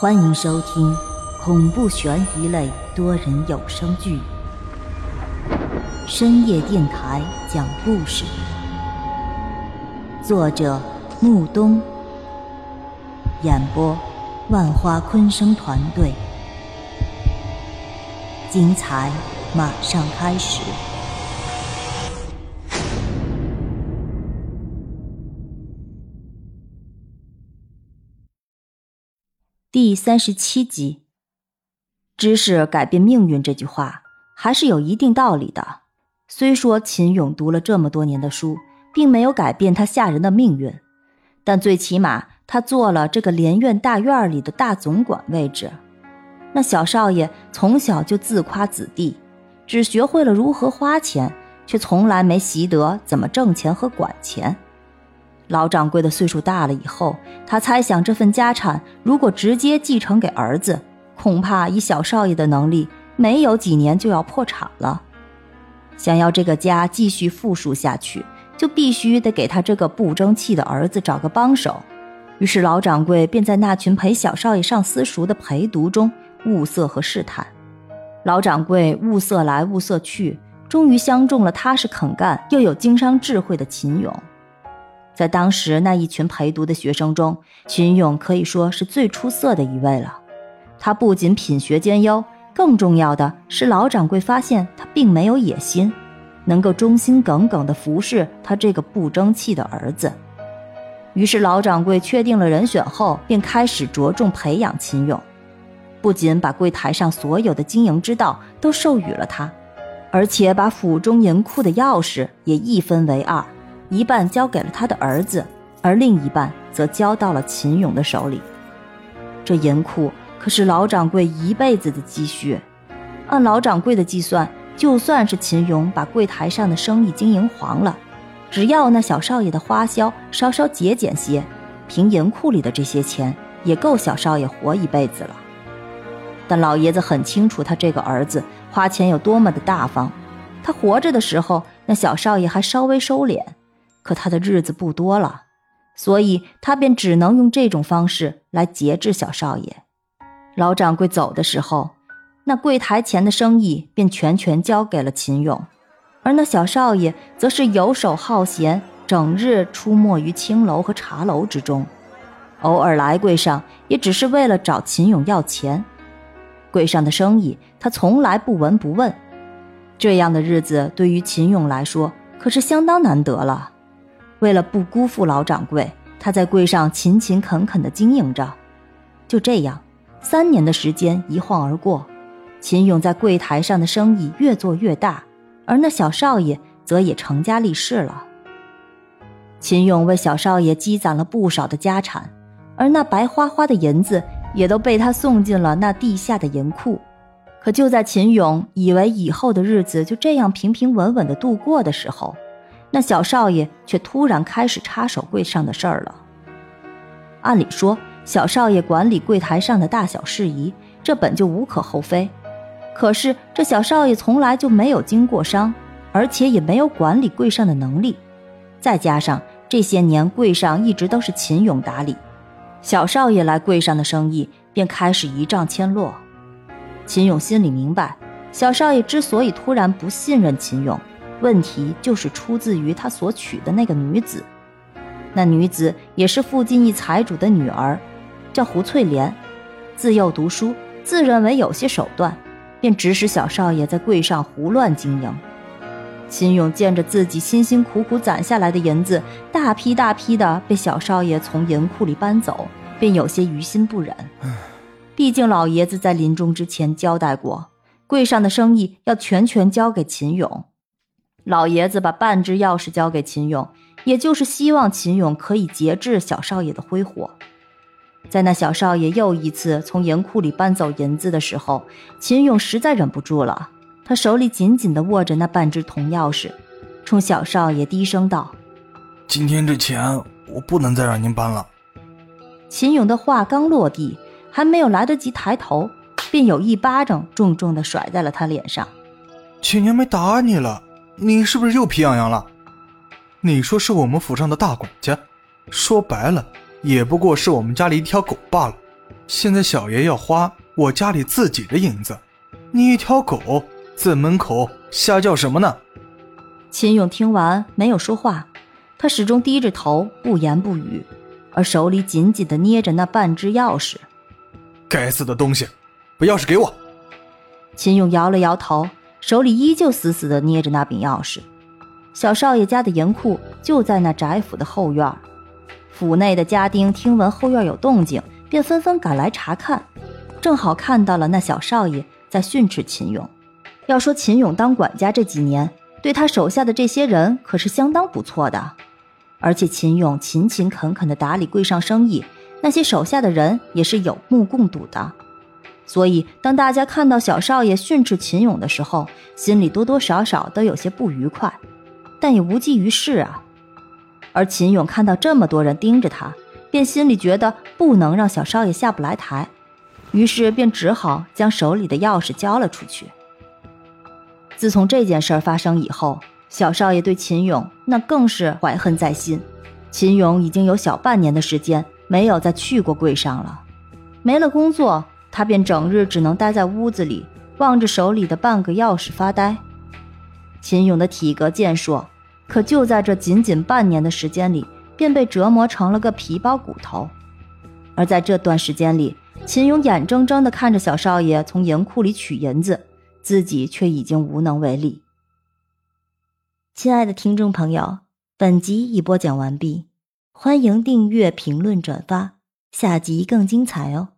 欢迎收听恐怖悬疑类多人有声剧《深夜电台讲故事》，作者木冬，演播万花昆声团队，精彩马上开始。第三十七集，知识改变命运这句话还是有一定道理的。虽说秦勇读了这么多年的书，并没有改变他吓人的命运，但最起码他做了这个连院大院里的大总管位置。那小少爷从小就自夸子弟，只学会了如何花钱，却从来没习得怎么挣钱和管钱。老掌柜的岁数大了以后，他猜想这份家产如果直接继承给儿子，恐怕以小少爷的能力，没有几年就要破产了。想要这个家继续富庶下去，就必须得给他这个不争气的儿子找个帮手。于是老掌柜便在那群陪小少爷上私塾的陪读中物色和试探。老掌柜物色来物色去，终于相中了踏实肯干又有经商智慧的秦勇。在当时那一群陪读的学生中，秦勇可以说是最出色的一位了。他不仅品学兼优，更重要的是老掌柜发现他并没有野心，能够忠心耿耿地服侍他这个不争气的儿子。于是老掌柜确定了人选后，便开始着重培养秦勇，不仅把柜台上所有的经营之道都授予了他，而且把府中银库的钥匙也一分为二。一半交给了他的儿子，而另一半则交到了秦勇的手里。这银库可是老掌柜一辈子的积蓄。按老掌柜的计算，就算是秦勇把柜台上的生意经营黄了，只要那小少爷的花销稍稍节俭些，凭银库里的这些钱，也够小少爷活一辈子了。但老爷子很清楚他这个儿子花钱有多么的大方。他活着的时候，那小少爷还稍微收敛。可他的日子不多了，所以他便只能用这种方式来节制小少爷。老掌柜走的时候，那柜台前的生意便全权交给了秦勇，而那小少爷则是游手好闲，整日出没于青楼和茶楼之中，偶尔来柜上也只是为了找秦勇要钱。柜上的生意他从来不闻不问，这样的日子对于秦勇来说可是相当难得了。为了不辜负老掌柜，他在柜上勤勤恳恳地经营着。就这样，三年的时间一晃而过，秦勇在柜台上的生意越做越大，而那小少爷则也成家立室了。秦勇为小少爷积攒了不少的家产，而那白花花的银子也都被他送进了那地下的银库。可就在秦勇以为以后的日子就这样平平稳稳地度过的时候，那小少爷却突然开始插手柜上的事儿了。按理说，小少爷管理柜台上的大小事宜，这本就无可厚非。可是这小少爷从来就没有经过商，而且也没有管理柜上的能力。再加上这些年柜上一直都是秦勇打理，小少爷来柜上的生意便开始一涨千落。秦勇心里明白，小少爷之所以突然不信任秦勇。问题就是出自于他所娶的那个女子，那女子也是附近一财主的女儿，叫胡翠莲。自幼读书，自认为有些手段，便指使小少爷在柜上胡乱经营。秦勇见着自己辛辛苦苦攒下来的银子，大批大批的被小少爷从银库里搬走，便有些于心不忍。毕竟老爷子在临终之前交代过，柜上的生意要全权交给秦勇。老爷子把半只钥匙交给秦勇，也就是希望秦勇可以节制小少爷的挥霍。在那小少爷又一次从银库里搬走银子的时候，秦勇实在忍不住了，他手里紧紧地握着那半只铜钥匙，冲小少爷低声道：“今天这钱我不能再让您搬了。”秦勇的话刚落地，还没有来得及抬头，便有一巴掌重重地甩在了他脸上。去年没打你了。你是不是又皮痒痒了？你说是我们府上的大管家，说白了也不过是我们家里一条狗罢了。现在小爷要花我家里自己的银子，你一条狗在门口瞎叫什么呢？秦勇听完没有说话，他始终低着头不言不语，而手里紧紧的捏着那半只钥匙。该死的东西，把钥匙给我！秦勇摇了摇头，手里依旧死死的捏着那柄钥匙。小少爷家的银库就在那宅府的后院，府内的家丁听闻后院有动静，便纷纷赶来查看，正好看到了那小少爷在训斥秦勇。要说秦勇当管家这几年，对他手下的这些人可是相当不错的，而且秦勇勤勤恳恳地打理柜上生意，那些手下的人也是有目共睹的。所以，当大家看到小少爷训斥秦勇的时候，心里多多少少都有些不愉快。但也无济于事啊。而秦勇看到这么多人盯着他，便心里觉得不能让小少爷下不来台，于是便只好将手里的钥匙交了出去。自从这件事发生以后，小少爷对秦勇那更是怀恨在心。秦勇已经有小半年的时间没有再去过柜上了，没了工作，他便整日只能待在屋子里，望着手里的半个钥匙发呆。秦勇的体格健硕，可就在这仅仅半年的时间里，便被折磨成了个皮包骨头。而在这段时间里，秦勇眼睁睁地看着小少爷从银库里取银子，自己却已经无能为力。亲爱的听众朋友，本集已播讲完毕，欢迎订阅、评论、转发，下集更精彩哦。